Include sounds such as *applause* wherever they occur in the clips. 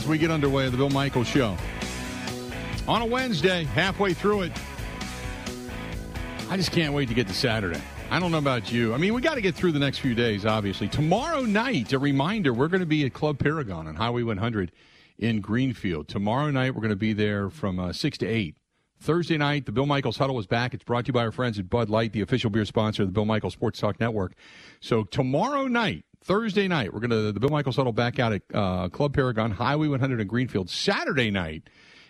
As we get underway of the Bill Michaels Show. On a Wednesday, halfway through it. I just can't wait to get to Saturday. I don't know about you. I mean, we got to get through the next few days, obviously. Tomorrow night, a reminder, we're going to be at Club Paragon on Highway 100 in Greenfield. Tomorrow night, we're going to be there from uh, 6 to 8. Thursday night, the Bill Michaels Huddle is back. It's brought to you by our friends at Bud Light, the official beer sponsor of the Bill Michaels Sports Talk Network. So tomorrow night, Thursday night, we're going to the Bill Michaels Huddle back out at uh, Club Paragon, Highway 100 in Greenfield. Saturday night,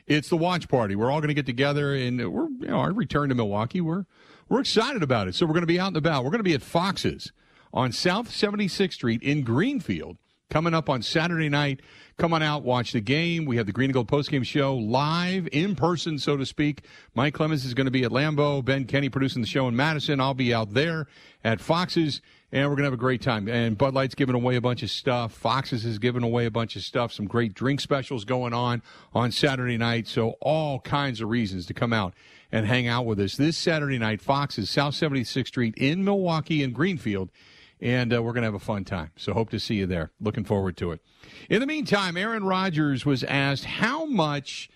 it's the watch party. We're all going to get together, and we're you know our return to Milwaukee. We're we're excited about it. So we're going to be out and about. We're going to be at Fox's on South 76th Street in Greenfield coming up on Saturday night. Come on out, watch the game. We have the Green and Gold postgame show live in person, so to speak. Mike Clemens is going to be at Lambeau. Ben Kenny producing the show in Madison. I'll be out there at Fox's, and we're going to have a great time. And Bud Light's giving away a bunch of stuff. Fox's is giving away a bunch of stuff. Some great drink specials going on on Saturday night. So all kinds of reasons to come out and hang out with us this Saturday night. Fox's South 76th Street in Milwaukee and Greenfield and uh, we're going to have a fun time. So hope to see you there. Looking forward to it. In the meantime, Aaron Rodgers was asked how much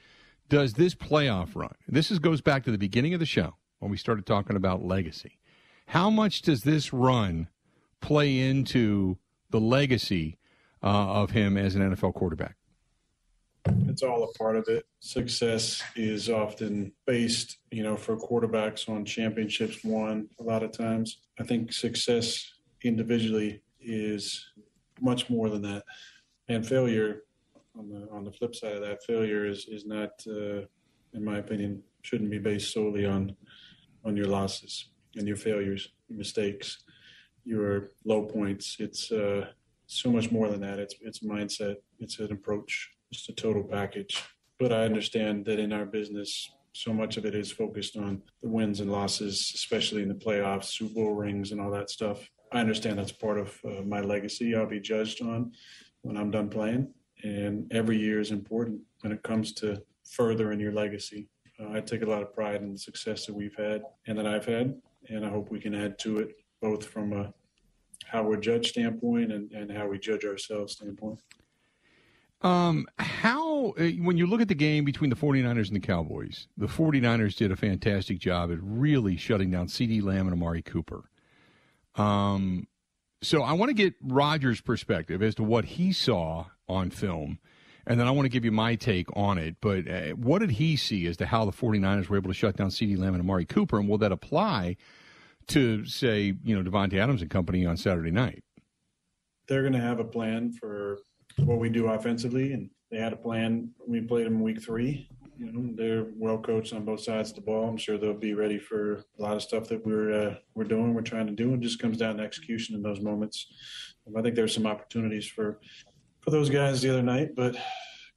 does this playoff run? This is, goes back to the beginning of the show when we started talking about legacy. How much does this run play into the legacy uh, of him as an NFL quarterback? It's all a part of it. Success is often based, you know, for quarterbacks on championships won a lot of times. I think success individually is much more than that. And failure, on the on the flip side of that, failure is is not, uh, in my opinion, shouldn't be based solely on on your losses and your failures, your mistakes, your low points. It's uh, so much more than that. It's it's mindset. It's an approach. It's a total package. But I understand that in our business, so much of it is focused on the wins and losses, especially in the playoffs, Super Bowl rings, and all that stuff. I understand that's part of uh, my legacy. I'll be judged on when I'm done playing, and every year is important when it comes to furthering your legacy. Uh, I take a lot of pride in the success that we've had and that I've had, and I hope we can add to it both from a how we're judged standpoint and, and how we judge ourselves standpoint. Um, how, uh, when you look at the game between the 49ers and the Cowboys, the 49ers did a fantastic job at really shutting down CeeDee Lamb and Amari Cooper. Um, so I want to get Rodgers' perspective as to what he saw on film, and then I want to give you my take on it. But uh, what did he see as to how the 49ers were able to shut down CeeDee Lamb and Amari Cooper, and will that apply to, say, you know, Davante Adams and company on Saturday night? They're going to have a plan for what we do offensively, and they had a plan. We played them week three, you know, they're well coached on both sides of the ball. I'm sure they'll be ready for a lot of stuff that we're uh, we're doing, we're trying to do. It just comes down to execution in those moments. I think there's some opportunities for for those guys the other night, but it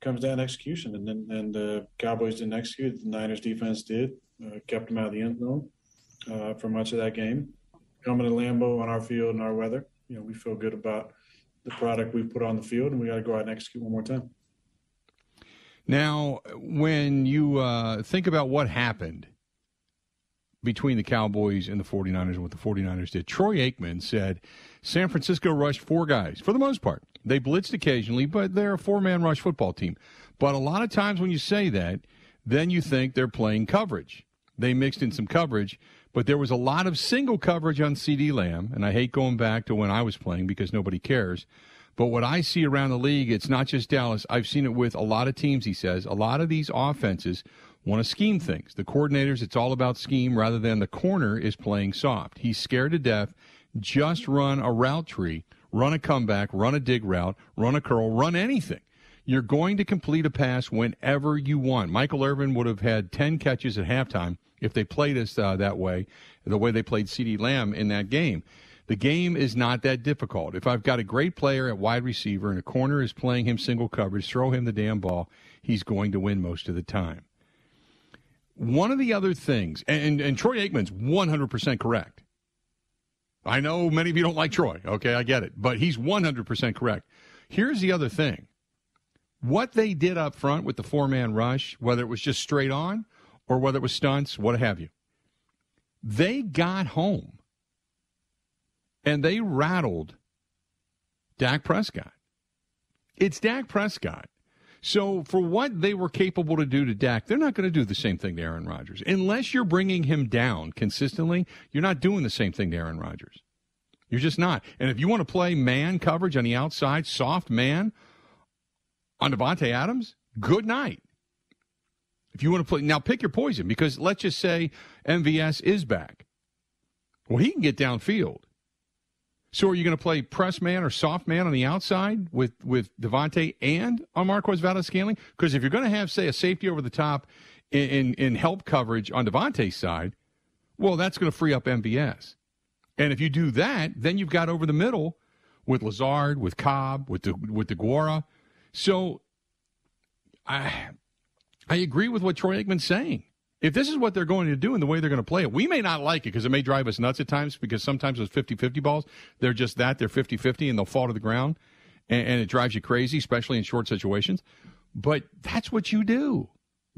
comes down to execution. And then and the uh, Cowboys didn't execute. The Niners defense did, uh, kept them out of the end zone uh, for much of that game. Coming to Lambeau on our field and our weather, you know, we feel good about the product we put on the field, and we got to go out and execute one more time. Now, when you uh, think about what happened between the Cowboys and the 49ers and what the 49ers did, Troy Aikman said San Francisco rushed four guys for the most part. They blitzed occasionally, but they're a four man rush football team. But a lot of times when you say that, then you think they're playing coverage. They mixed in some coverage, but there was a lot of single coverage on CeeDee Lamb, and I hate going back to when I was playing because nobody cares. But what I see around the league, it's not just Dallas. I've seen it with a lot of teams, he says. A lot of these offenses want to scheme things. The coordinators, it's all about scheme rather than the corner is playing soft. He's scared to death. Just run a route tree, run a comeback, run a dig route, run a curl, run anything. You're going to complete a pass whenever you want. Michael Irvin would have had 10 catches at halftime if they played us uh, that way, the way they played CeeDee Lamb in that game. The game is not that difficult. If I've got a great player at wide receiver and a corner is playing him single coverage, throw him the damn ball, he's going to win most of the time. One of the other things, and, and Troy Aikman's 100% correct. I know many of you don't like Troy. Okay, I get it. But he's 100% correct. Here's the other thing what they did up front with the four man rush, whether it was just straight on or whether it was stunts, what have you, they got home and they rattled Dak Prescott. It's Dak Prescott. So, for what they were capable to do to Dak, they're not going to do the same thing to Aaron Rodgers. Unless you're bringing him down consistently, you're not doing the same thing to Aaron Rodgers. You're just not. And if you want to play man coverage on the outside, soft man on Davante Adams, good night. If you want to play, now pick your poison because let's just say MVS is back. Well, he can get downfield. So are you going to play press man or soft man on the outside with with Davante and on Marquez Valdes-Scantling? Because if you're going to have, say, a safety over the top in, in, in help coverage on Davante's side, well, that's going to free up MVS. And if you do that, then you've got over the middle with Lazard, with Cobb, with the with Deguara. So I I agree with what Troy Aikman's saying if this is what they're going to do and the way they're going to play it, we may not like it because it may drive us nuts at times because sometimes those 50 50 balls, they're just that. They're 50 50 and they'll fall to the ground and, and, it drives you crazy, especially in short situations. But that's what you do.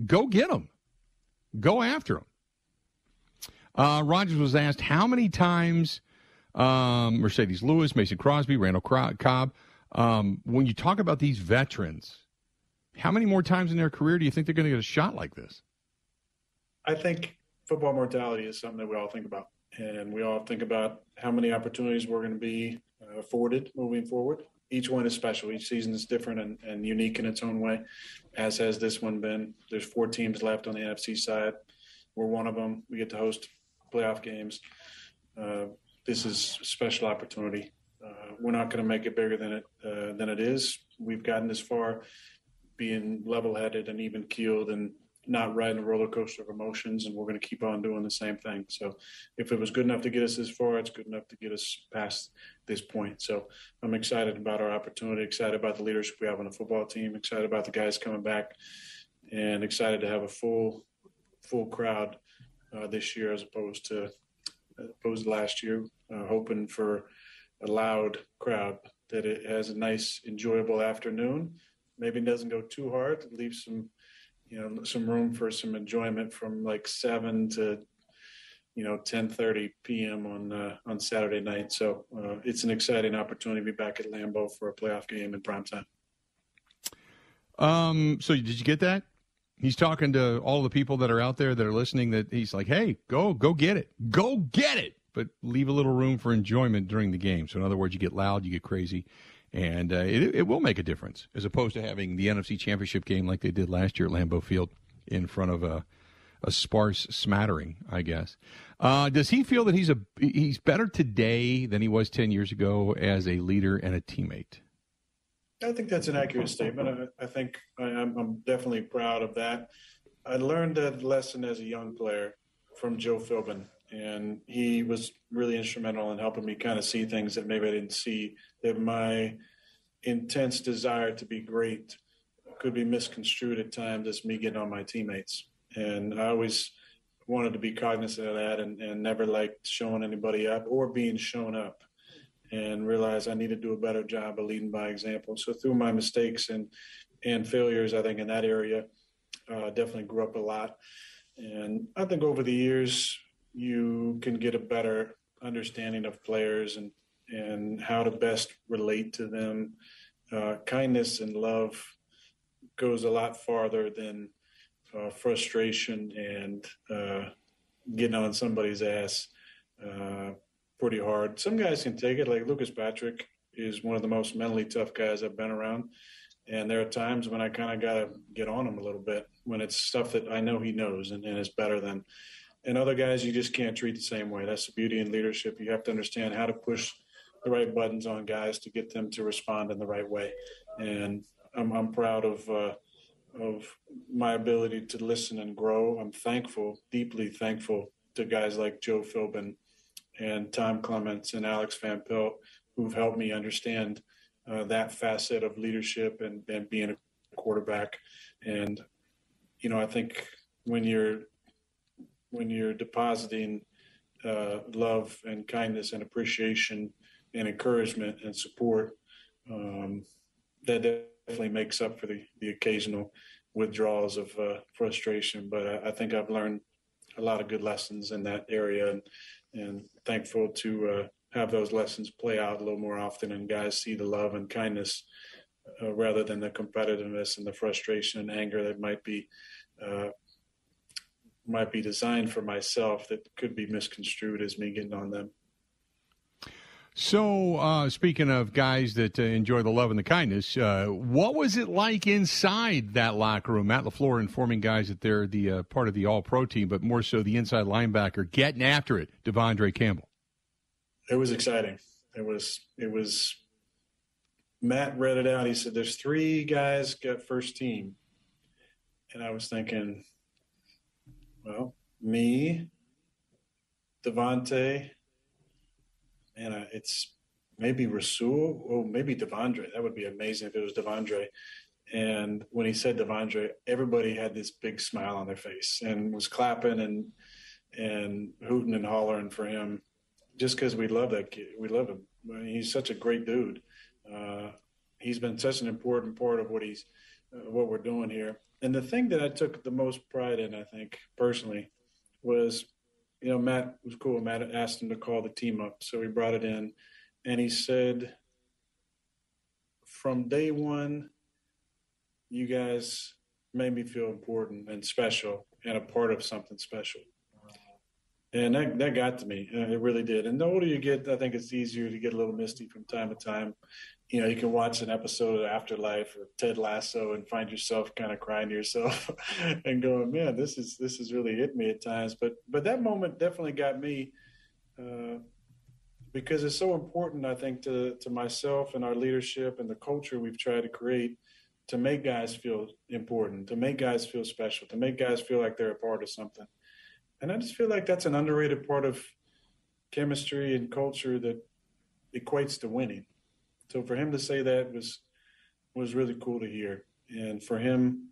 Go get them, go after them. Uh, Rodgers was asked how many times um, Marcedes Lewis, Mason Crosby, Randall Cobb, um, when you talk about these veterans, how many more times in their career do you think they're going to get a shot like this? I think football mortality is something that we all think about. And we all think about how many opportunities we're going to be uh, afforded moving forward. Each one is special. Each season is different and, and unique in its own way, as has this one been. There's four teams left on the NFC side. We're one of them. We get to host playoff games. Uh, this is a special opportunity. Uh, we're not going to make it bigger than it uh, than it is. We've gotten this far, being level-headed and even keeled, and not riding a roller coaster of emotions, and we're going to keep on doing the same thing. So, if it was good enough to get us this far, it's good enough to get us past this point. So, I'm excited about our opportunity, excited about the leadership we have on the football team, excited about the guys coming back, and excited to have a full, full crowd uh, this year as opposed to opposed to last year. Uh, hoping for a loud crowd that it has a nice, enjoyable afternoon. Maybe doesn't go too hard, leave some you know some room for some enjoyment from like seven to you know 10:30 p.m. on uh, on Saturday night. So uh, it's an exciting opportunity to be back at Lambeau for a playoff game in prime time. Um. So did you get that? He's talking to all the people that are out there that are listening. That he's like, "Hey, go go get it, go get it." But leave a little room for enjoyment during the game. So in other words, you get loud, you get crazy, and uh, it, it will make a difference as opposed to having the NFC Championship game like they did last year at Lambeau Field in front of a, a sparse smattering, I guess. Uh, does he feel that he's a he's better today than he was ten years ago as a leader and a teammate? I think that's an accurate statement. I, I think I, am I'm definitely proud of that. I learned that lesson as a young player from Joe Philbin and he was really instrumental in helping me kind of see things that maybe I didn't see. That my intense desire to be great could be misconstrued at times as me getting on my teammates, and I always wanted to be cognizant of that and, and never liked showing anybody up or being shown up and realize I need to do a better job of leading by example. So through my mistakes and and failures, I think in that area, uh, definitely grew up a lot. And I think over the years, you can get a better understanding of players and and how to best relate to them. Uh, kindness and love goes a lot farther than uh, frustration and uh, getting on somebody's ass uh, pretty hard. Some guys can take it, like Lucas Patrick is one of the most mentally tough guys I've been around. And there are times when I kind of got to get on him a little bit when it's stuff that I know he knows and, and is better than and other guys you just can't treat the same way. That's the beauty in leadership. You have to understand how to push the right buttons on guys to get them to respond in the right way. And I'm, I'm proud of uh, of my ability to listen and grow. I'm thankful, deeply thankful to guys like Joe Philbin and Tom Clements and Alex Van Pelt who've helped me understand uh, that facet of leadership and, and being a quarterback. And you know, I think when you're when you're depositing uh, love and kindness and appreciation and encouragement and support, um, that definitely makes up for the, the occasional withdrawals of uh, frustration. But I, I, think I've learned a lot of good lessons in that area and, and thankful to uh, have those lessons play out a little more often and guys see the love and kindness uh, rather than the competitiveness and the frustration and anger that might be uh, might be designed for myself that could be misconstrued as me getting on them. So, uh, speaking of guys that uh, enjoy the love and the kindness, uh, what was it like inside that locker room? Matt LaFleur informing guys that they're the uh, part of the All Pro team, but more so the inside linebacker getting after it, De'Vondre Campbell. It was exciting. It was. It was. Matt read it out. He said, "There's three guys got first team," and I was thinking, well, me, Davante, and uh, it's maybe Rasul or maybe De'Vondre. That would be amazing if it was De'Vondre. And when he said De'Vondre, everybody had this big smile on their face and was clapping and and hooting and hollering for him, just because we love that kid. We love him. I mean, he's such a great dude. Uh, he's been such an important part of what he's Uh, what we're doing here. And the thing that I took the most pride in, I think personally, was you know, Matt was cool. Matt asked him to call the team up. So he brought it in and he said, from day one, you guys made me feel important and special and a part of something special. And that, that got to me. Uh, it really did. And the older you get, I think it's easier to get a little misty from time to time you know, you can watch an episode of After Life or Ted Lasso and find yourself kind of crying to yourself *laughs* and going, "Man, this is this has really hit me at times." But but that moment definitely got me uh, because it's so important, I think, to to myself and our leadership and the culture we've tried to create to make guys feel important, to make guys feel special, to make guys feel like they're a part of something. And I just feel like that's an underrated part of chemistry and culture that equates to winning so for him to say that was was really cool to hear, and for him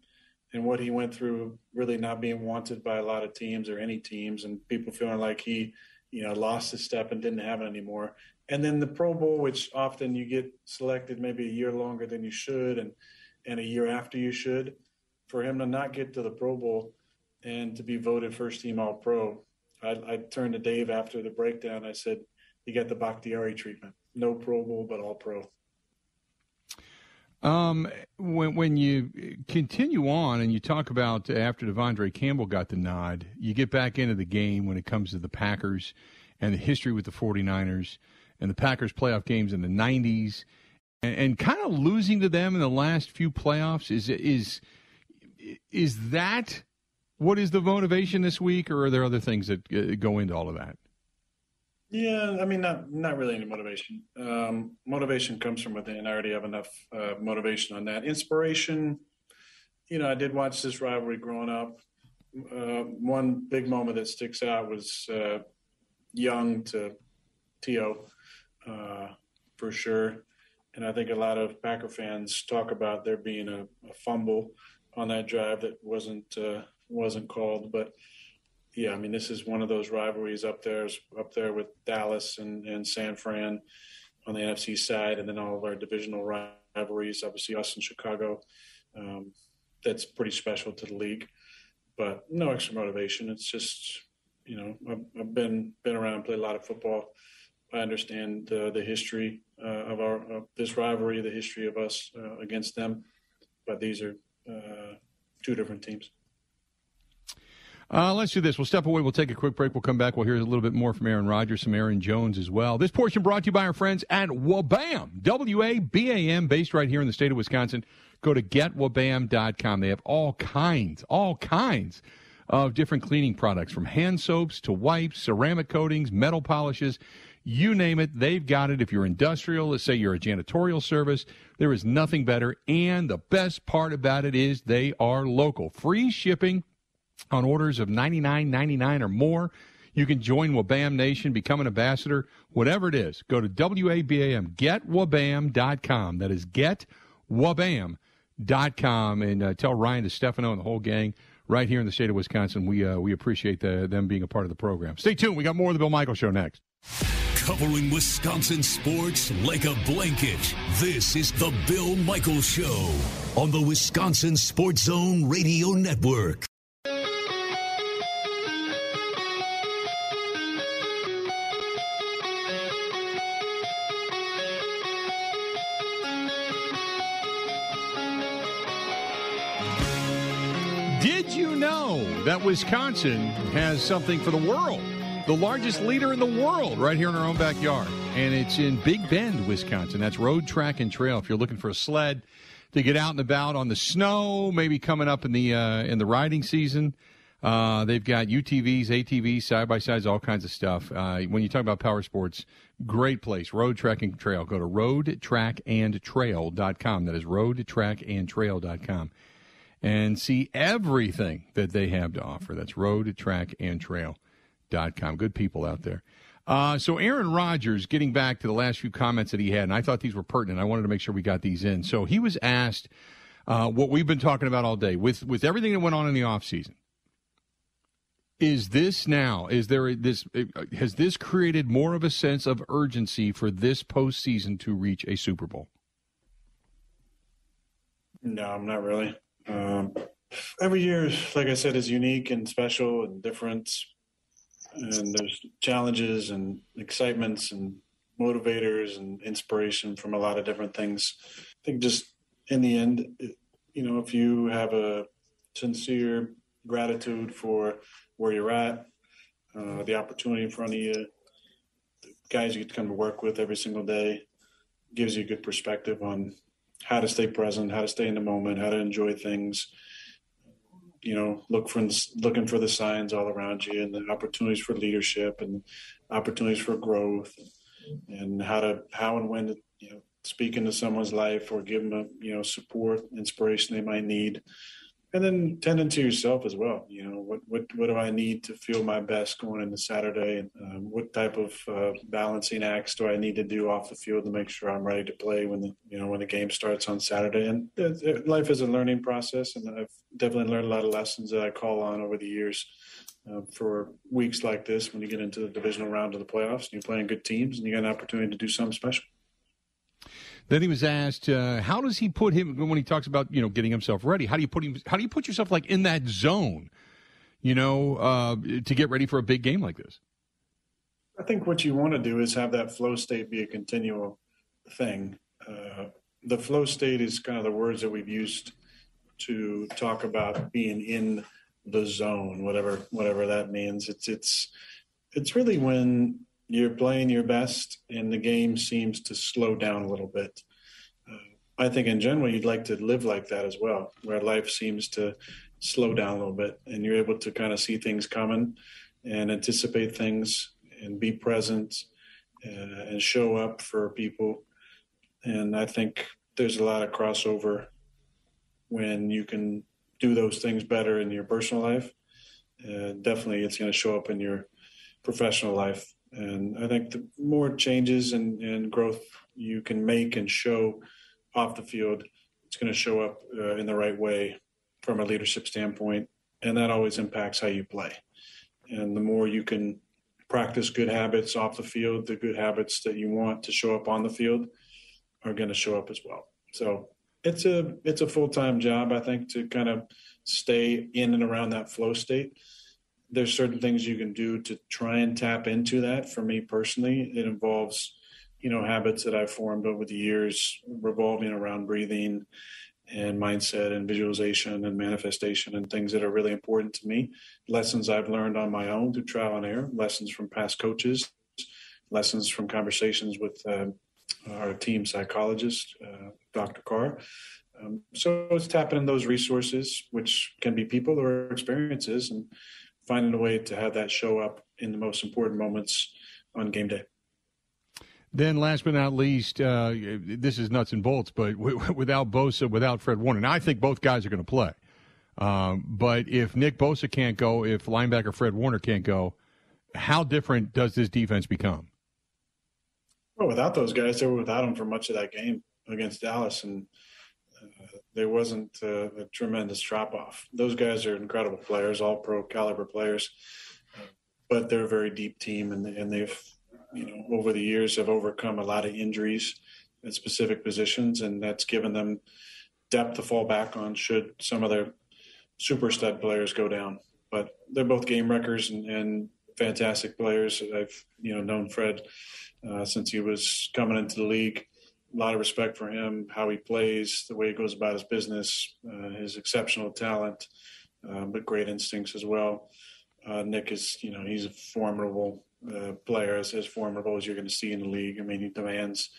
and what he went through, really not being wanted by a lot of teams or any teams, and people feeling like he, you know, lost his step and didn't have it anymore. And then the Pro Bowl, which often you get selected maybe a year longer than you should, and and a year after you should, for him to not get to the Pro Bowl and to be voted first team All Pro, I, I turned to Dave after the breakdown. I said, "You got the Bakhtiari treatment." No Pro Bowl, but All Pro. Um, when when you continue on and you talk about after De'Vondre Campbell got the nod, you get back into the game when it comes to the Packers and the history with the 49ers and the Packers playoff games in the 90s and, and kind of losing to them in the last few playoffs is is is that what is the motivation this week or are there other things that uh, go into all of that? Yeah, I mean, not not really any motivation. Um, motivation comes from within. I already have enough uh, motivation on that. Inspiration, you know, I did watch this rivalry growing up. Uh, one big moment that sticks out was uh, Young to T.O. Uh, for sure, and I think a lot of Packer fans talk about there being a, a fumble on that drive that wasn't uh, wasn't called, but yeah, I mean, this is one of those rivalries up there, up there with Dallas and, and San Fran on the NFC side, and then all of our divisional rivalries, obviously us and Chicago. Um, that's pretty special to the league, but no extra motivation. It's just, you know, I've, I've been been around, played a lot of football. I understand uh, the history uh, of our of this rivalry, the history of us uh, against them, but these are uh, two different teams. Uh, let's do this. We'll step away. We'll take a quick break. We'll come back. We'll hear a little bit more from Aaron Rodgers, some Aaron Jones as well. This portion brought to you by our friends at Wabam, W A B A M, based right here in the state of Wisconsin. Go to getwabam.com. They have all kinds, all kinds of different cleaning products from hand soaps to wipes, ceramic coatings, metal polishes. You name it, they've got it. If you're industrial, let's say you're a janitorial service, there is nothing better. And the best part about it is they are local. Free shipping on orders of $99.99 or more. You can join Wabam Nation, become an ambassador, whatever it is. Go to WABAM, getwabam.com. That is getwabam.com. And uh, tell Ryan DeStefano and the whole gang right here in the state of Wisconsin, we, uh, we appreciate the, them being a part of the program. Stay tuned. We got more of the Bill Michaels Show next. Covering Wisconsin sports like a blanket. This is the Bill Michaels Show on the Wisconsin Sports Zone Radio Network. That Wisconsin has something for the world? The largest leader in the world right here in our own backyard. And it's in Big Bend, Wisconsin. That's Road Track and Trail. If you're looking for a sled to get out and about on the snow, maybe coming up in the uh, in the riding season, uh, they've got UTVs, ATVs, side by sides, all kinds of stuff. Uh, when you talk about power sports, great place. Road Track and Trail. Go to roadtrackandtrail.com. That is roadtrackandtrail.com. And see everything that they have to offer. That's roadtrackandtrail.com. Good people out there. Uh, so Aaron Rodgers, getting back to the last few comments that he had, and I thought these were pertinent. I wanted to make sure we got these in. So he was asked uh, what we've been talking about all day with with everything that went on in the offseason is this now? Is there this? Has this created more of a sense of urgency for this postseason to reach a Super Bowl? No, I'm not really. Um, every year, like I said, is unique and special and different, and there's challenges and excitements and motivators and inspiration from a lot of different things. I think just in the end, you know, if you have a sincere gratitude for where you're at, uh, the opportunity in front of you, the guys you get to come to work with every single day gives you a good perspective on how to stay present, how to stay in the moment, how to enjoy things. You know, look for looking for the signs all around you and the opportunities for leadership and opportunities for growth, and how to how and when to you know speak into someone's life or give them a you know support, inspiration they might need and then tending to yourself as well. You know, what what what do I need to feel my best going into Saturday, and um, what type of uh, balancing acts do I need to do off the field to make sure I'm ready to play when the you know when the game starts on Saturday. And uh, life is a learning process, and I've definitely learned a lot of lessons that I call on over the years. Uh, for weeks like this, when you get into the divisional round of the playoffs, and you're playing good teams, and you got an opportunity to do something special. Then he was asked, uh, "How does he put him when he talks about you know getting himself ready? How do you put him? How do you put yourself like in that zone, you know, uh, to get ready for a big game like this?" I think what you want to do is have that flow state be a continual thing. Uh, the flow state is kind of the words that we've used to talk about being in the zone, whatever whatever that means. It's it's it's really when you're playing your best and the game seems to slow down a little bit. Uh, I think in general, you'd like to live like that as well, where life seems to slow down a little bit and you're able to kind of see things coming and anticipate things and be present uh, and show up for people. And I think there's a lot of crossover when you can do those things better in your personal life. Uh, definitely, it's going to show up in your professional life and I think the more changes and, and growth you can make and show off the field, it's going to show up uh, in the right way from a leadership standpoint. And that always impacts how you play. And the more you can practice good habits off the field, the good habits that you want to show up on the field are going to show up as well. So it's a it's a full time job, I think, to kind of stay in and around that flow state there's certain things you can do to try and tap into that. For me personally, it involves, you know, habits that I've formed over the years revolving around breathing and mindset and visualization and manifestation and things that are really important to me. Lessons I've learned on my own through trial and error, lessons from past coaches, lessons from conversations with uh, our team psychologist, uh, Dr. Carr. Um, so it's tapping in those resources, which can be people or experiences, and finding a way to have that show up in the most important moments on game day. Then, last but not least, uh, this is nuts and bolts, but *laughs* without Bosa, without Fred Warner, and I think both guys are going to play. Um, but if Nick Bosa can't go, if linebacker Fred Warner can't go, how different does this defense become? Well, without those guys, they were without them for much of that game against Dallas, and there wasn't a, a tremendous drop off. Those guys are incredible players, all pro caliber players, but they're a very deep team, and, and they've, you know, over the years have overcome a lot of injuries at specific positions, and that's given them depth to fall back on should some of their super stud players go down. But they're both game wreckers and, and fantastic players. I've you know known Fred uh, since he was coming into the league a lot of respect for him, how he plays, the way he goes about his business, uh, his exceptional talent. uh, but great instincts as well. Uh, Nick is, you know, he's a formidable uh, player, as, as formidable as you're going to see in the league. I mean, he demands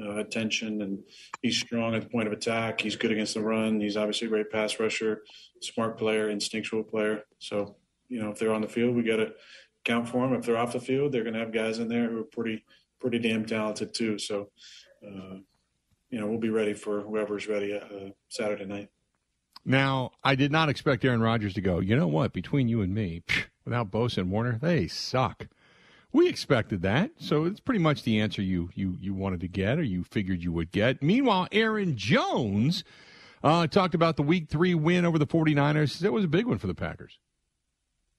uh, attention, and he's strong at the point of attack. He's good against the run. He's obviously a great pass rusher, smart player, instinctual player. So, you know, if they're on the field, we got to count for them. If they're off the field, they're going to have guys in there who are pretty, pretty damn talented too. So, uh, you know, we'll be ready for whoever's ready uh, Saturday night. Now, I did not expect Aaron Rodgers to go. You know what? Between you and me, without Bosa and Warner, they suck. We expected that, so it's pretty much the answer you you you wanted to get, or you figured you would get. Meanwhile, Aaron Jones uh, talked about the Week Three win over the 49ers. That was a big one for the Packers.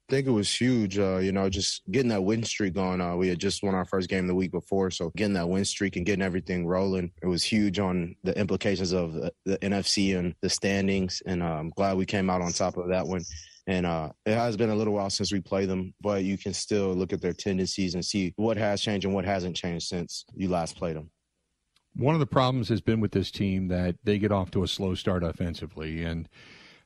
Think it was huge. Uh, you know, just getting that win streak going. Uh, we had just won our first game the week before, so getting that win streak and getting everything rolling, it was huge on the implications of the, the NFC and the standings. And uh, I'm glad we came out on top of that one. And uh, it has been a little while since we played them, but you can still look at their tendencies and see what has changed and what hasn't changed since you last played them. One of the problems has been with this team that they get off to a slow start offensively. And,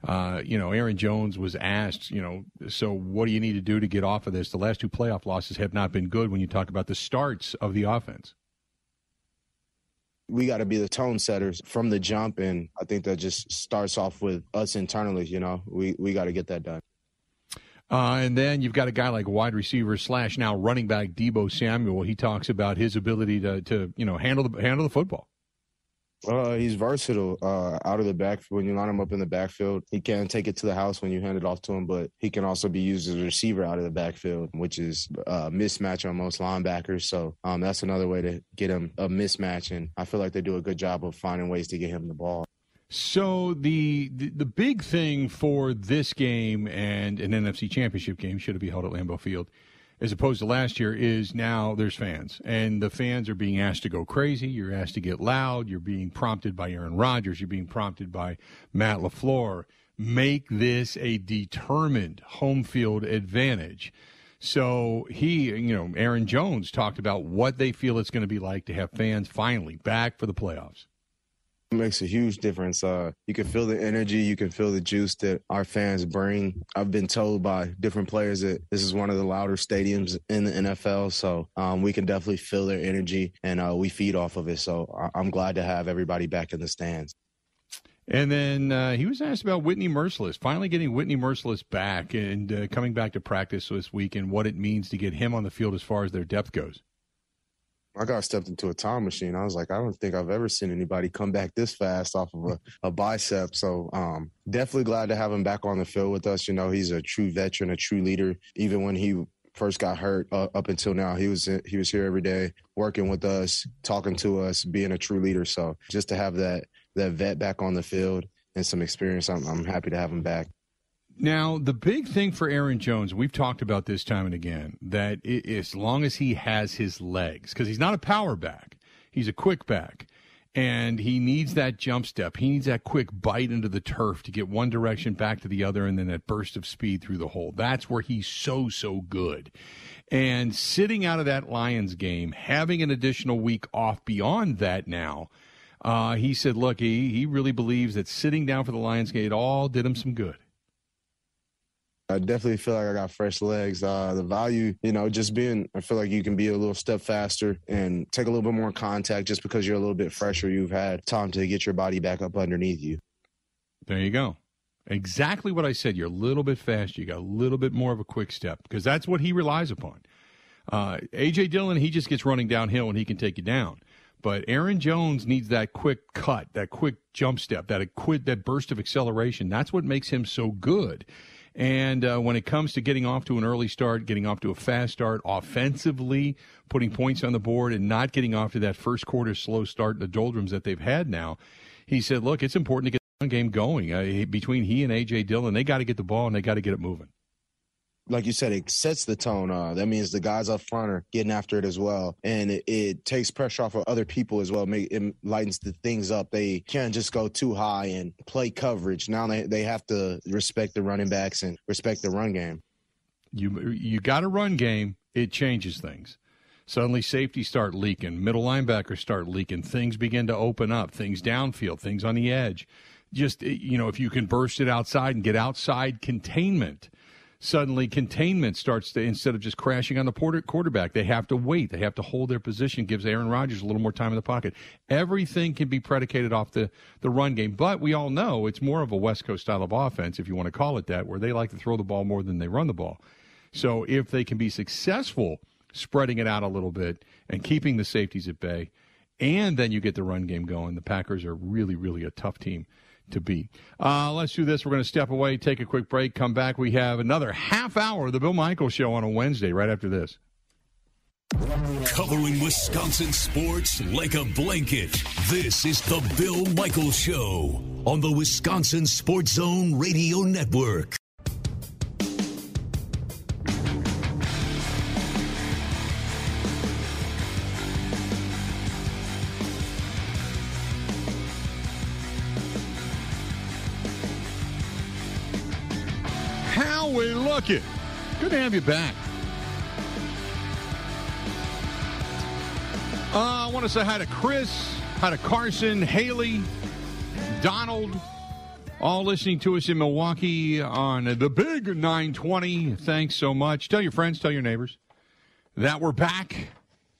uh, you know, Aaron Jones was asked, you know, so what do you need to do to get off of this? The last two playoff losses have not been good when you talk about the starts of the offense we got to be the tone setters from the jump, and I think that just starts off with us internally. You know, we we got to get that done. Uh, and then you've got a guy like wide receiver slash now running back Deebo Samuel. He talks about his ability to to you know handle the handle the football. Uh, he's versatile. Uh, out of the back, when you line him up in the backfield, he can take it to the house when you hand it off to him. But he can also be used as a receiver out of the backfield, which is a mismatch on most linebackers. So um, that's another way to get him a mismatch. And I feel like they do a good job of finding ways to get him the ball. So the, the, the big thing for this game and an NFC Championship game should it be held at Lambeau Field as opposed to last year is now there's fans. And the fans are being asked to go crazy. You're asked to get loud. You're being prompted by aaron rodgers. You're being prompted by matt lafleur. Make this a determined home field advantage. So he you know aaron jones talked about what they feel it's going to be like to have fans finally back for the playoffs makes a huge difference. Uh, you can feel the energy, you can feel the juice that our fans bring. I've been told by different players that this is one of the louder stadiums in the NFL, so um, we can definitely feel their energy and uh, we feed off of it. So I'm glad to have everybody back in the stands. And then uh, he was asked about Whitney Mercilus, finally getting Whitney Mercilus back and uh, coming back to practice this week and what it means to get him on the field as far as their depth goes. I got stepped into a time machine. I was like, I don't think I've ever seen anybody come back this fast off of a, a bicep. So um, definitely glad to have him back on the field with us. You know, he's a true veteran, a true leader. Even when he first got hurt uh, up until now, he was he was here every day, working with us, talking to us, being a true leader. So just to have that that vet back on the field and some experience, I'm, I'm happy to have him back. Now, the big thing for Aaron Jones, we've talked about this time and again, that it, as long as he has his legs, because he's not a power back, he's a quick back, and he needs that jump step. He needs that quick bite into the turf to get one direction back to the other, and then that burst of speed through the hole. That's where he's so, so good. And sitting out of that Lions game, having an additional week off beyond that now, uh, he said, look, he, he really believes that sitting down for the Lions game, all did him some good. I definitely feel like I got fresh legs. Uh, the value, you know, just being, I feel like you can be a little step faster and take a little bit more contact just because you're a little bit fresher. You've had time to get your body back up underneath you. There you go. Exactly what I said. You're a little bit faster. You got a little bit more of a quick step because that's what he relies upon. Uh, AJ Dillon, he just gets running downhill and he can take you down. But Aaron Jones needs that quick cut, that quick jump step, that quick, that burst of acceleration. That's what makes him so good. And uh, when it comes to getting off to an early start, getting off to a fast start offensively, putting points on the board, and not getting off to that first quarter slow start the doldrums that they've had now, he said, look, it's important to get the game going. Uh, between he and A.J. Dillon, they got to get the ball and they got to get it moving like you said, it sets the tone. Uh, that means the guys up front are getting after it as well, and it, it takes pressure off of other people as well. Make, it lightens the things up. They can't just go too high and play coverage. Now they they have to respect the running backs and respect the run game. You you got a run game. It changes things. Suddenly, safety start leaking, middle linebackers start leaking. Things begin to open up. Things downfield, things on the edge just you know if you can burst it outside and get outside containment suddenly containment starts to instead of just crashing on the quarterback they have to wait. They have to hold their position. Gives aaron rodgers a little more time in the pocket. Everything can be predicated off the, the run game. But we all know it's more of a west coast style of offense if you want to call it that where they like to throw the ball more than they run the ball. So if they can be successful spreading it out a little bit and keeping the safeties at bay and then you get the run game going the packers are really really a tough team to beat. Uh, let's do this. We're going to step away, take a quick break, come back. We have another half hour of the Bill Michaels Show on a Wednesday right after this. Covering Wisconsin sports like a blanket. This is the Bill Michaels Show on the Wisconsin Sports Zone Radio Network. Looking? Good to have you back. Uh, I want to say hi to Chris, hi to Carson, Haley, Donald, all listening to us in Milwaukee on the big 920. Thanks so much. Tell your friends, tell your neighbors that we're back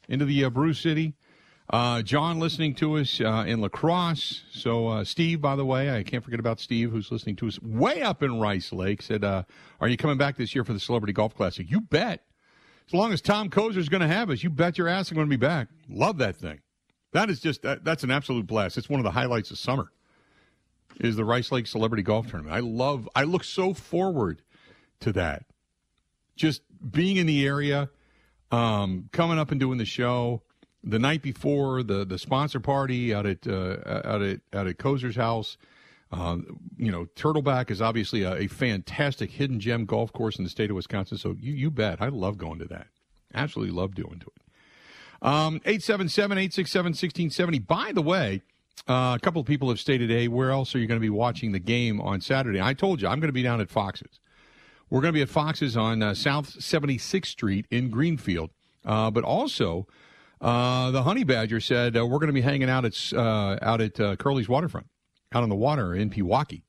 into the uh, Brew City. Uh, John listening to us uh, in La Crosse. So, uh, Steve, by the way, I can't forget about Steve, who's listening to us way up in Rice Lake, said, uh, Are you coming back this year for the Celebrity Golf Classic? You bet. As long as Tom Kozer's is going to have us, you bet your ass I'm going to be back. Love that thing. That is just, that, that's an absolute blast. It's one of the highlights of summer, is the Rice Lake Celebrity Golf Tournament. I love, I look so forward to that. Just being in the area, um, coming up and doing the show the night before the the sponsor party out at uh, out at out at Kozer's house. Uh, you know, Turtleback is obviously a, a, fantastic hidden gem golf course in the state of Wisconsin. So you you bet, I love going to that. Absolutely love doing to it. Um, 877-867-1670. By the way, uh, a couple of people have stated, hey, where else are you going to be watching the game on Saturday? I told you, I'm going to be down at Fox's. We're going to be at Fox's on uh, South 76th Street in Greenfield. Uh, but also, uh, the honey badger said uh, we're going to be hanging out at uh, out at uh, Curly's waterfront, out on the water in Pewaukee,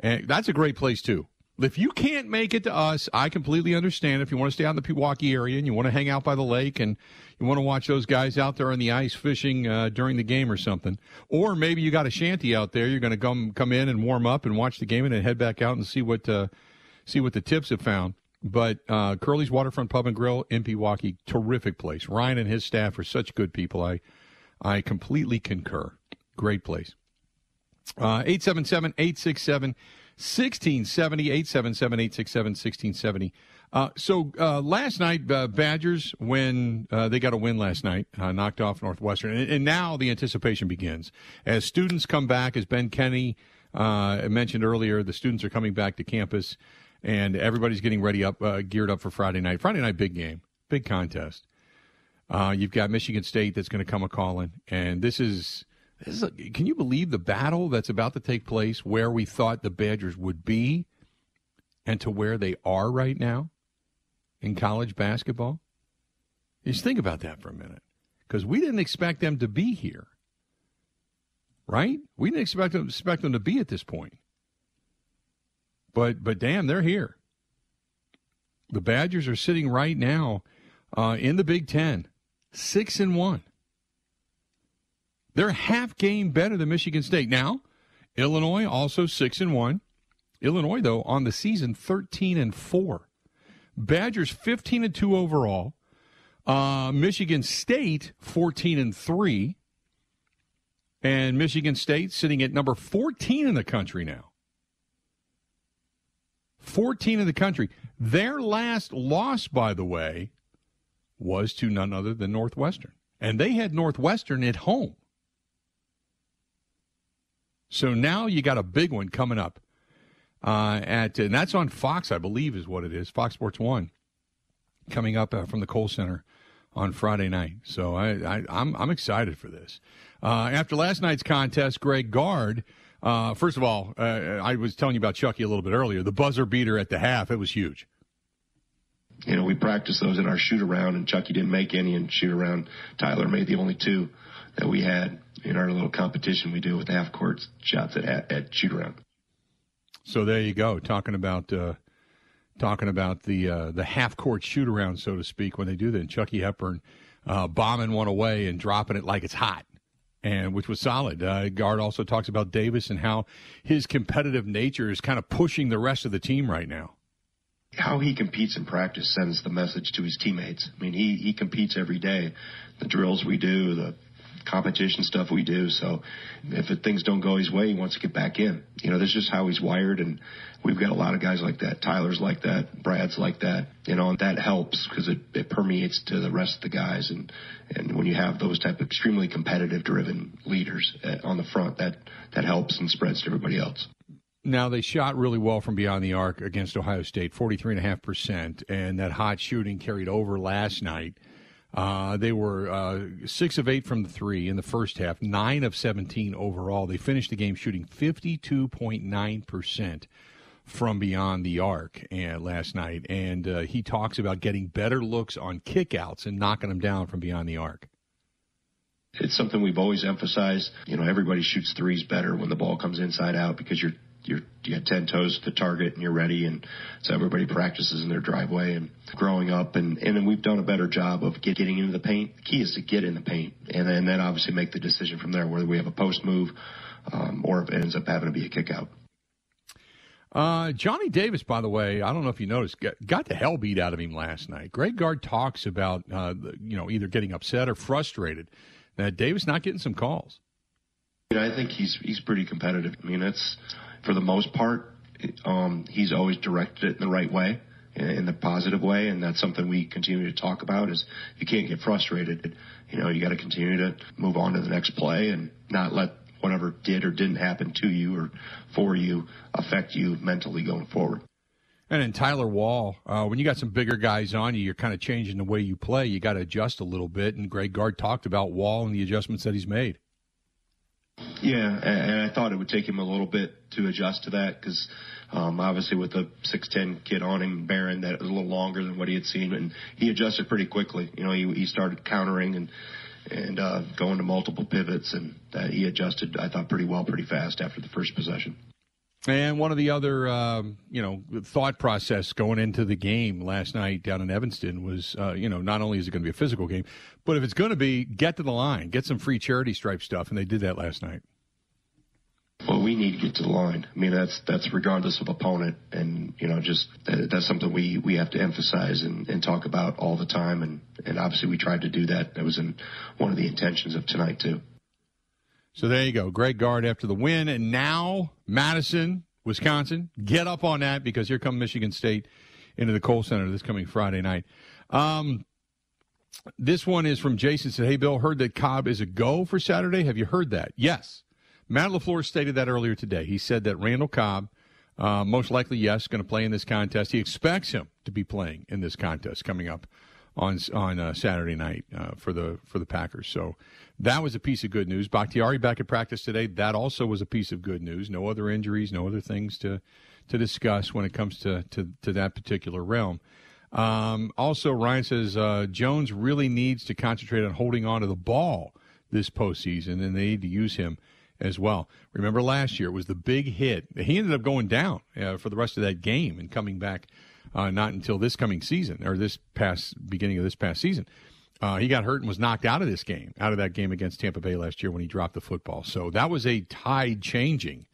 and that's a great place too. If you can't make it to us, I completely understand. If you want to stay out in the Pewaukee area and you want to hang out by the lake and you want to watch those guys out there on the ice fishing uh, during the game or something, or maybe you got a shanty out there, you're going to come come in and warm up and watch the game and then head back out and see what see what the tips have found. But uh, Curly's Waterfront Pub and Grill in Pewaukee, terrific place. Ryan and his staff are such good people. I, I completely concur. Great place. Uh, 877 867 1670. 877 867 1670. Uh, so uh, last night, uh, Badgers, when uh, they got a win last night, uh, knocked off Northwestern, and, and, now the anticipation begins as students come back. As Ben Kenny mentioned earlier, the students are coming back to campus and everybody's getting ready up, uh, geared up for Friday night. Friday night, big game, big contest. Uh, you've got Michigan State that's going to come a calling, and this is this is. A, can you believe the battle that's about to take place where we thought the Badgers would be, and to where they are right now in college basketball? Just think about that for a minute, because we didn't expect them to be here, right? We didn't expect them expect them to be at this point. But but damn, they're here. The Badgers are sitting right now uh, in the Big Ten, six and one. They're half game better than Michigan State now. Illinois also six and one. Illinois though on the season thirteen and four. Badgers fifteen and two overall. Uh, Michigan State fourteen and three. And Michigan State sitting at number 14 in the country now. 14 in the country. Their last loss, by the way, was to none other than Northwestern. And they had Northwestern at home. So now you got a big one coming up. Uh, at and that's on Fox, I believe, is what it is. Fox Sports One, coming up uh, from the Kohl Center on Friday night. So I, I am I'm, I'm excited for this. Uh, after last night's contest, Greg Gard uh, first of all, uh, I was telling you about Chucky a little bit earlier. The buzzer beater at the half, it was huge. You know, we practiced those in our shoot around, and Chucky didn't make any, in shoot around Tyler made the only two that we had. in our little competition we do with half court shots at at shoot around. So there you go, talking about uh, talking about the uh, the half court shoot around, so to speak, when they do that. And Chucky Hepburn uh, bombing one away and dropping it like it's hot, and which was solid. Uh, Gard also talks about Davis and how his competitive nature is kind of pushing the rest of the team right now how he competes in practice sends the message to his teammates. I mean, he he competes every day. The drills we do, the competition stuff we do. So if it, things don't go his way, he wants to get back in. You know, that's just how he's wired, and we've got a lot of guys like that. Tyler's like that. Brad's like that. You know, and that helps because it, it permeates to the rest of the guys. And and when you have those type of extremely competitive, driven leaders uh, on the front, that that helps and spreads to everybody else. Now they shot really well from beyond the arc against Ohio State, forty three and a half percent, and that hot shooting carried over last night. Uh, they were uh, six of eight from the three in the first half, nine of seventeen overall. They finished the game shooting fifty two point nine percent from beyond the arc and last night, and uh, he talks about getting better looks on kickouts and knocking them down from beyond the arc. It's something we've always emphasized. You know, everybody shoots threes better when the ball comes inside out because you're you're you got ten toes to the target and you're ready and so everybody practices in their driveway and growing up and and then we've done a better job of get, getting into the paint. The key is to get in the paint and then, then obviously make the decision from there whether we have a post move um, or if it ends up having to be a kick out. Uh, Johnny Davis, by the way, I don't know if you noticed, got, got, the hell beat out of him last night. Greg Gard talks about, uh, you know, either getting upset or frustrated that Davis not getting some calls. I think he's he's pretty competitive. I mean, it's for the most part, um, he's always directed it in the right way, in the positive way, and that's something we continue to talk about. Is you can't get frustrated. You know, you got to continue to move on to the next play and not let whatever did or didn't happen to you or for you affect you mentally going forward. And in Tyler Wahl, uh, when you got some bigger guys on you, you're kind of changing the way you play. You got to adjust a little bit. And Greg Gard talked about Wahl and the adjustments that he's made. Yeah, and I thought it would take him a little bit to adjust to that because um, obviously with the 6'10 kid on him, Barron, that was a little longer than what he had seen, and he adjusted pretty quickly. You know, he, he started countering and and uh, going to multiple pivots, and that he adjusted, I thought, pretty well, pretty fast after the first possession. And one of the other, um, you know, thought process going into the game last night down in Evanston was, uh, you know, not only is it going to be a physical game, but if it's going to be, get to the line, get some free charity stripe stuff, and they did that last night. Well, we need to get to the line. I mean, that's that's regardless of opponent, and you know, just that, that's something we we have to emphasize and, and talk about all the time, and and obviously we tried to do that. That was in one of the intentions of tonight too. So there you go. Greg Gard after the win. And now Madison, Wisconsin. Get up on that because here come Michigan State into the Kohl Center this coming Friday night. Um, this one is from Jason. Said, "Hey Bill, heard that Cobb is a go for Saturday. Have you heard that? Yes. Matt LaFleur stated that earlier today. He said that Randall Cobb, uh, most likely, yes, going to play in this contest. He expects him to be playing in this contest coming up on on uh, Saturday night uh, for the for the Packers. So that was a piece of good news. Bakhtiari back at practice today. That also was a piece of good news. No other injuries, no other things to to discuss when it comes to to, to that particular realm. Um, also, Ryan says uh, Jones really needs to concentrate on holding on to the ball this postseason, and they need to use him as well. Remember last year it was the big hit. He ended up going down uh, for the rest of that game and coming back uh, not until this coming season or this past beginning of this past season. Uh, he got hurt and was knocked out of this game, out of that game against Tampa Bay last year when he dropped the football. So that was a tide changing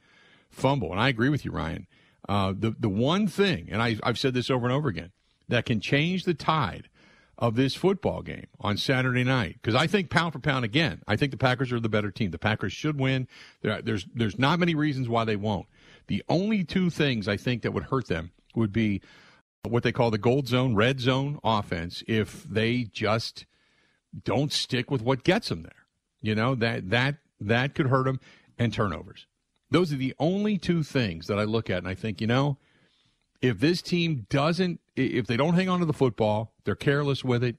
fumble. And I agree with you, Ryan. Uh, the the one thing, and I, I've said this over and over again, that can change the tide of this football game on Saturday night. Because I think pound for pound, again, I think the Packers are the better team. The Packers should win. There, there's there's not many reasons why they won't. The only two things I think that would hurt them would be what they call the gold zone, red zone offense. If they just don't stick with what gets them there. You know, that that that could hurt them and turnovers. Those are the only two things that I look at and I think, you know, if this team doesn't if they don't hang on to the football, they're careless with it,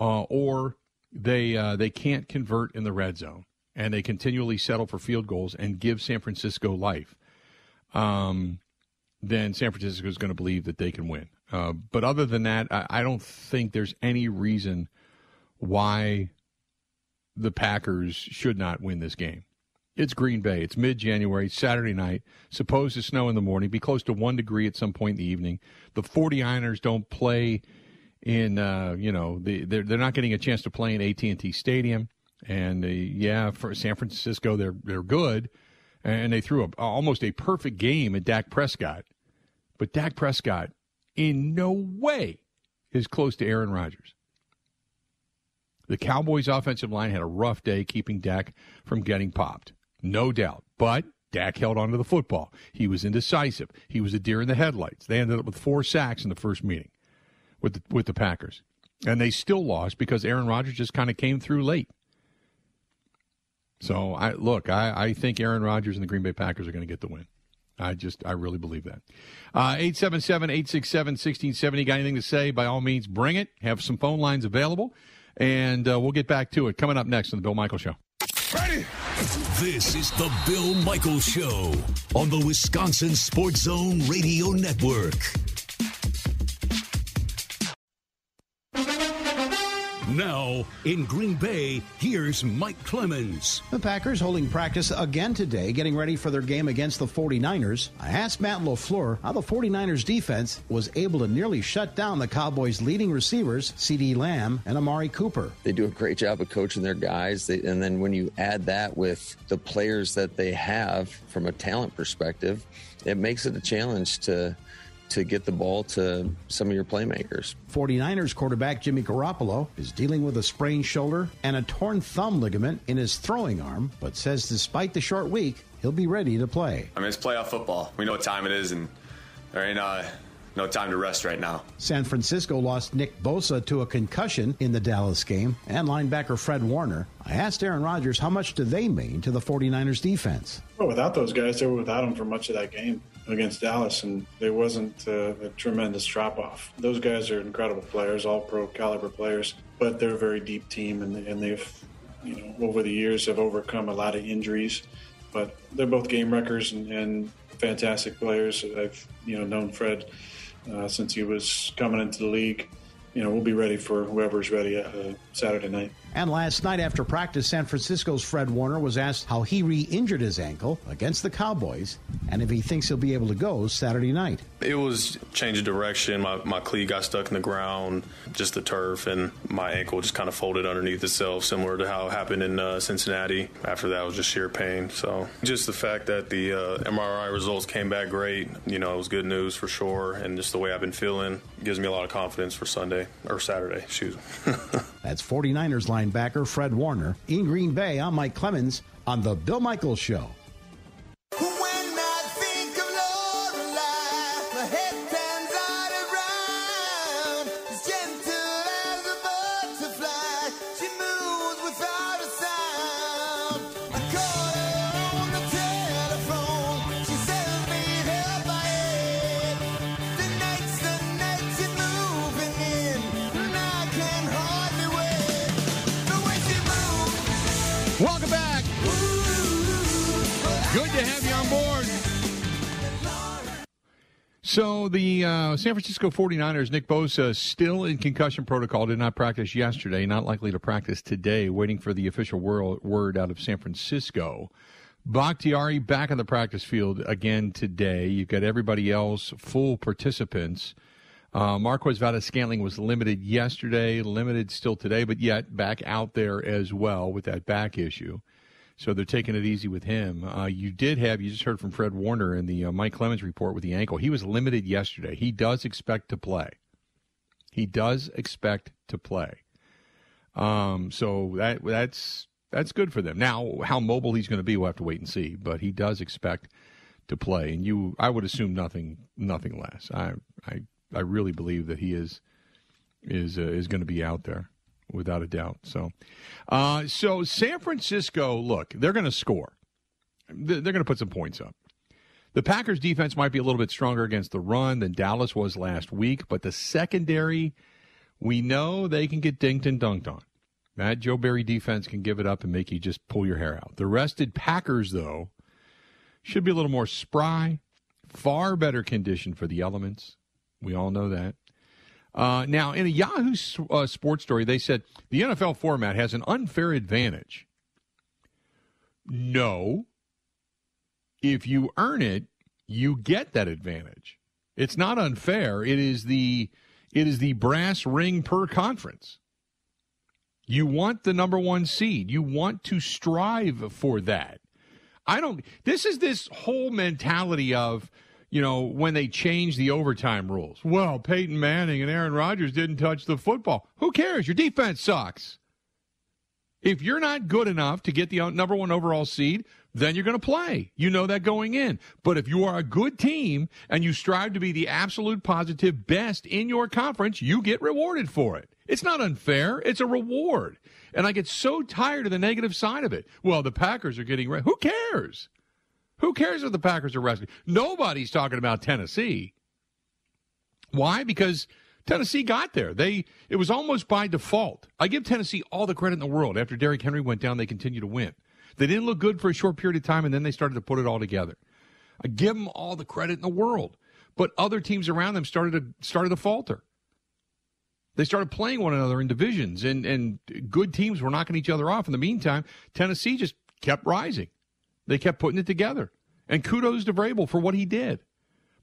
uh, or they uh, they can't convert in the red zone and they continually settle for field goals and give San Francisco life, um, then San Francisco is going to believe that they can win. Uh, but other than that, I, I, don't think there's any reason why the Packers should not win this game. It's Green Bay. It's mid January, Saturday night. Supposed to snow in the morning, be close to one degree at some point in the evening. The 49ers don't play in, uh, you know, the, they're, they're not getting a chance to play in AT&T Stadium. And uh, yeah, for San Francisco, they're they're good, and they threw a, almost a perfect game at Dak Prescott. But Dak Prescott, in no way, is close to Aaron Rodgers. The Cowboys' offensive line had a rough day keeping Dak from getting popped, no doubt. But Dak held onto the football. He was indecisive. He was a deer in the headlights. They ended up with four sacks in the first meeting with the, with the Packers, and they still lost because Aaron Rodgers just kind of came through late. So I look, I, I think Aaron Rodgers and the Green Bay Packers are going to get the win. I just, I really believe that. Uh, 877 867 1670. Got anything to say? By all means, bring it. Have some phone lines available and uh, we'll get back to it coming up next on the Bill Michaels Show. Ready? This is the Bill Michaels Show on the Wisconsin Sports Zone Radio Network. Now, in Green Bay, here's Mike Clemens. The Packers holding practice again today, getting ready for their game against the 49ers. I asked Matt LaFleur how the 49ers defense was able to nearly shut down the Cowboys' leading receivers, CeeDee Lamb and Amari Cooper. They do a great job of coaching their guys. They, and then when you add that with the players that they have from a talent perspective, it makes it a challenge to to get the ball to some of your playmakers. 49ers quarterback Jimmy Garoppolo is dealing with a sprained shoulder and a torn thumb ligament in his throwing arm, but says despite the short week, he'll be ready to play. I mean, it's playoff football. We know what time it is, and there ain't uh, no time to rest right now. San Francisco lost Nick Bosa to a concussion in the Dallas game and linebacker Fred Warner. I asked Aaron Rodgers how much do they mean to the 49ers defense? Well, without those guys, they were without him for much of that game against Dallas, and there wasn't uh, a tremendous drop off. Those guys are incredible players, all pro caliber players, but they're a very deep team, and, and they've, you know, over the years have overcome a lot of injuries. But they're both game wreckers and, and fantastic players. I've you know known Fred uh, since he was coming into the league. You know, we'll be ready for whoever's ready uh, Saturday night. And last night after practice, San Francisco's Fred Warner was asked how he re injured his ankle against the Cowboys and if he thinks he'll be able to go Saturday night. It was change of direction. My, my cleat got stuck in the ground, just the turf, and my ankle just kind of folded underneath itself, similar to how it happened in uh, Cincinnati. After that, was just sheer pain. So, just the fact that the uh, MRI results came back great, you know, it was good news for sure. And just the way I've been feeling gives me a lot of confidence for Sunday or Saturday. Me. *laughs* That's 49ers linebacker Fred Warner. In Green Bay, I'm Mike Clemens on The Bill Michaels Show. So the uh, San Francisco 49ers, Nick Bosa, still in concussion protocol, did not practice yesterday, not likely to practice today, waiting for the official word out of San Francisco. Bakhtiari back on the practice field again today. You've got everybody else, full participants. Uh, Marquez Valdes-Scantling was limited yesterday, limited still today, but yet back out there as well with that back issue. So they're taking it easy with him. Uh, you did have, you just heard from Fred Warner in the uh, Mike Clemens report with the ankle. He was limited yesterday. He does expect to play. He does expect to play. Um, so that that's that's good for them. Now, how mobile he's going to be, we'll have to wait and see. But he does expect to play, and you, I would assume nothing, nothing less. I, I I really believe that he is is uh, is going to be out there without a doubt. So, uh, so San Francisco, look, they're going to score. They're going to put some points up. The Packers defense might be a little bit stronger against the run than Dallas was last week, but the secondary, we know they can get dinked and dunked on. That Joe Barry defense can give it up and make you just pull your hair out. The rested Packers, though, should be a little more spry, far better condition for the elements. We all know that. Uh, now, in a Yahoo uh, sports story, they said the NFL format has an unfair advantage. No. If you earn it, you get that advantage. It's not unfair. It is the it is the brass ring per conference. You want the number one seed. You want to strive for that. I don't. This is this whole mentality of, you know, when they change the overtime rules. Well, Peyton Manning and Aaron Rodgers didn't touch the football. Who cares? Your defense sucks. If you're not good enough to get the uh, number one overall seed, then you're going to play. You know that going in. But if you are a good team and you strive to be the absolute positive best in your conference, you get rewarded for it. It's not unfair. It's a reward. And I get so tired of the negative side of it. Well, the Packers are getting re- who cares? Who cares if the Packers are resting? Nobody's talking about Tennessee. Why? Because Tennessee got there. They it was almost by default. I give Tennessee all the credit in the world. After Derrick Henry went down, they continued to win. They didn't look good for a short period of time, and then they started to put it all together. I give them all the credit in the world, but other teams around them started to started to falter. They started playing one another in divisions, and and good teams were knocking each other off. In the meantime, Tennessee just kept rising. They kept putting it together, and kudos to Vrabel for what he did.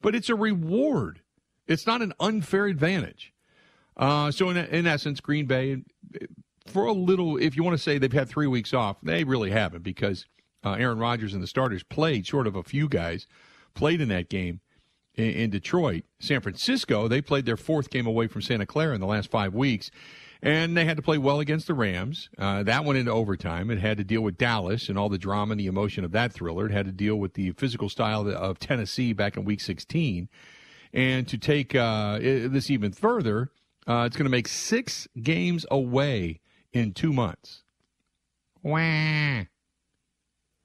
But it's a reward it's not an unfair advantage. Uh, so in, in essence, Green Bay, for a little, if you want to say they've had three weeks off, they really haven't because uh, Aaron Rodgers and the starters played short of a few guys played in that game in, in, Detroit. San Francisco, they played their fourth game away from Santa Clara in the last five weeks. And they had to play well against the Rams. Uh, that went into overtime. It had to deal with Dallas and all the drama and the emotion of that thriller. It had to deal with the physical style of Tennessee back in week 16. And to take uh, this even further, uh, it's going to make six games away in two months. Wah.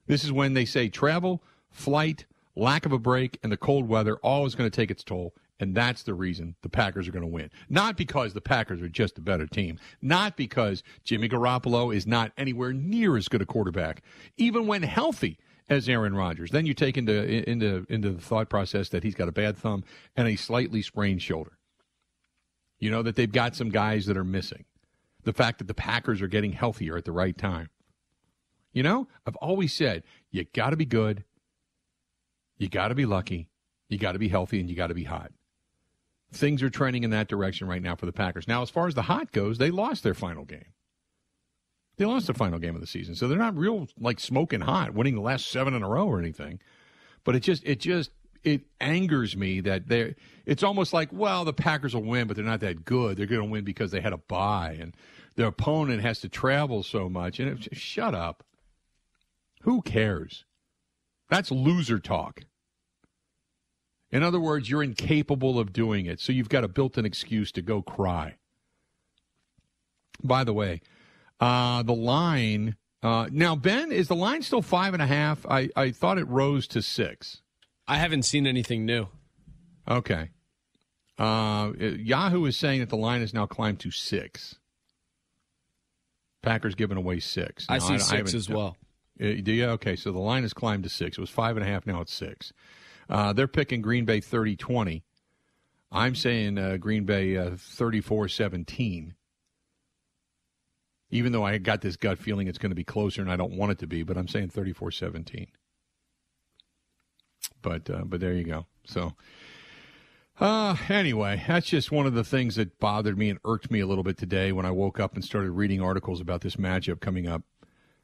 This is when they say travel, flight, lack of a break, and the cold weather all is going to take its toll. And that's the reason the Packers are going to win. Not because the Packers are just a better team. Not because Jimmy Garoppolo is not anywhere near as good a quarterback. Even when healthy, as Aaron Rodgers. Then you take into into into the thought process that he's got a bad thumb and a slightly sprained shoulder. You know that they've got some guys that are missing. The fact that the Packers are getting healthier at the right time. You know, I've always said you got to be good, you got to be lucky, you got to be healthy, and you got to be hot. Things are trending in that direction right now for the Packers. Now, as far as the hot goes, they lost their final game. They lost the final game of the season, so they're not real like smoking hot, winning the last seven in a row or anything. But it just it just it angers me that they're. It's almost like well, the Packers will win, but they're not that good. They're going to win because they had a bye, and their opponent has to travel so much. And it, shut up. Who cares? That's loser talk. In other words, you're incapable of doing it, so you've got a built-in excuse to go cry. By the way, uh, the line uh, now, Ben, is the line still five and a half? I, I thought it rose to six. I haven't seen anything new. Okay. Uh, Yahoo is saying that the line has now climbed to six. Packers giving away six. Now, I see I, six I as well. Uh, do you? Okay, so the line has climbed to six. It was five and a half. Now it's six. Uh, they're picking Green Bay 30 20. I'm saying uh, Green Bay uh, 34 17 even though I got this gut feeling it's going to be closer and I don't want it to be, but I'm saying 34 17. But, uh, but there you go. So, uh, anyway, that's just one of the things that bothered me and irked me a little bit today when I woke up and started reading articles about this matchup coming up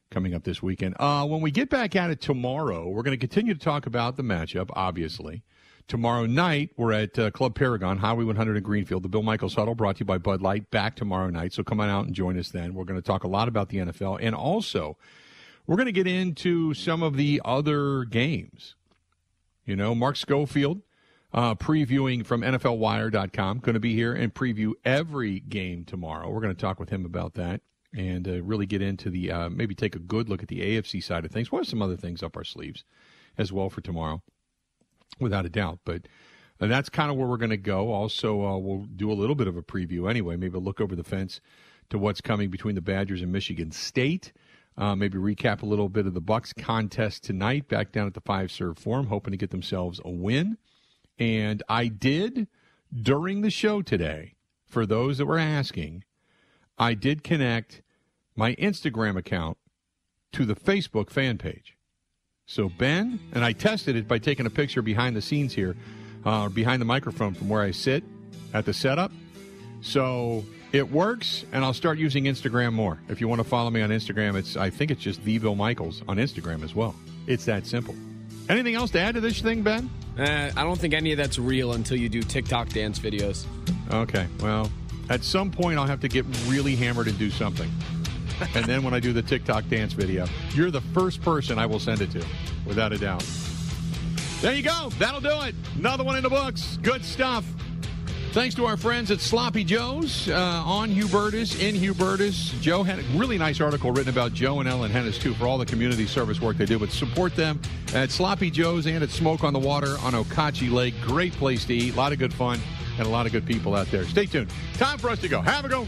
coming up this weekend. Uh, when we get back at it tomorrow, we're going to continue to talk about the matchup, obviously. Tomorrow night, we're at uh, Club Paragon, Highway 100 in Greenfield. The Bill Michaels Huddle brought to you by Bud Light back tomorrow night. So come on out and join us then. We're going to talk a lot about the NFL. And also, we're going to get into some of the other games. You know, Mark Schofield uh, previewing from NFLWire.com, going to be here and preview every game tomorrow. We're going to talk with him about that and uh, really get into the uh, maybe take a good look at the AFC side of things. We'll have some other things up our sleeves as well for tomorrow without a doubt. But uh, that's kind of where we're going to go. Also, uh, we'll do a little bit of a preview anyway, maybe look over the fence to what's coming between the Badgers and Michigan State. Uh, maybe recap a little bit of the Bucks contest tonight back down at the Fiserv Forum, hoping to get themselves a win. And I did during the show today. for those that were asking, I did connect my Instagram account to the Facebook fan page. So, Ben, and I tested it by taking a picture behind the scenes here, uh, behind the microphone from where I sit at the setup. So it works, and I'll start using Instagram more. If you want to follow me on Instagram, it's I think it's just the Bill Michaels on Instagram as well. It's that simple. Anything else to add to this thing, Ben? Uh, I don't think any of that's real until you do TikTok dance videos. Okay, well, at some point I'll have to get really hammered and do something. And then when I do the TikTok dance video, you're the first person I will send it to, without a doubt. There you go. That'll do it. Another one in the books. Good stuff. Thanks to our friends at Sloppy Joe's uh, on Hubertus, in Hubertus. Joe had a really nice article written about Joe and Ellen Hennis, too, for all the community service work they do. But support them at Sloppy Joe's and at Smoke on the Water on Okauchee Lake. Great place to eat. A lot of good fun and a lot of good people out there. Stay tuned. Time for us to go. Have a go.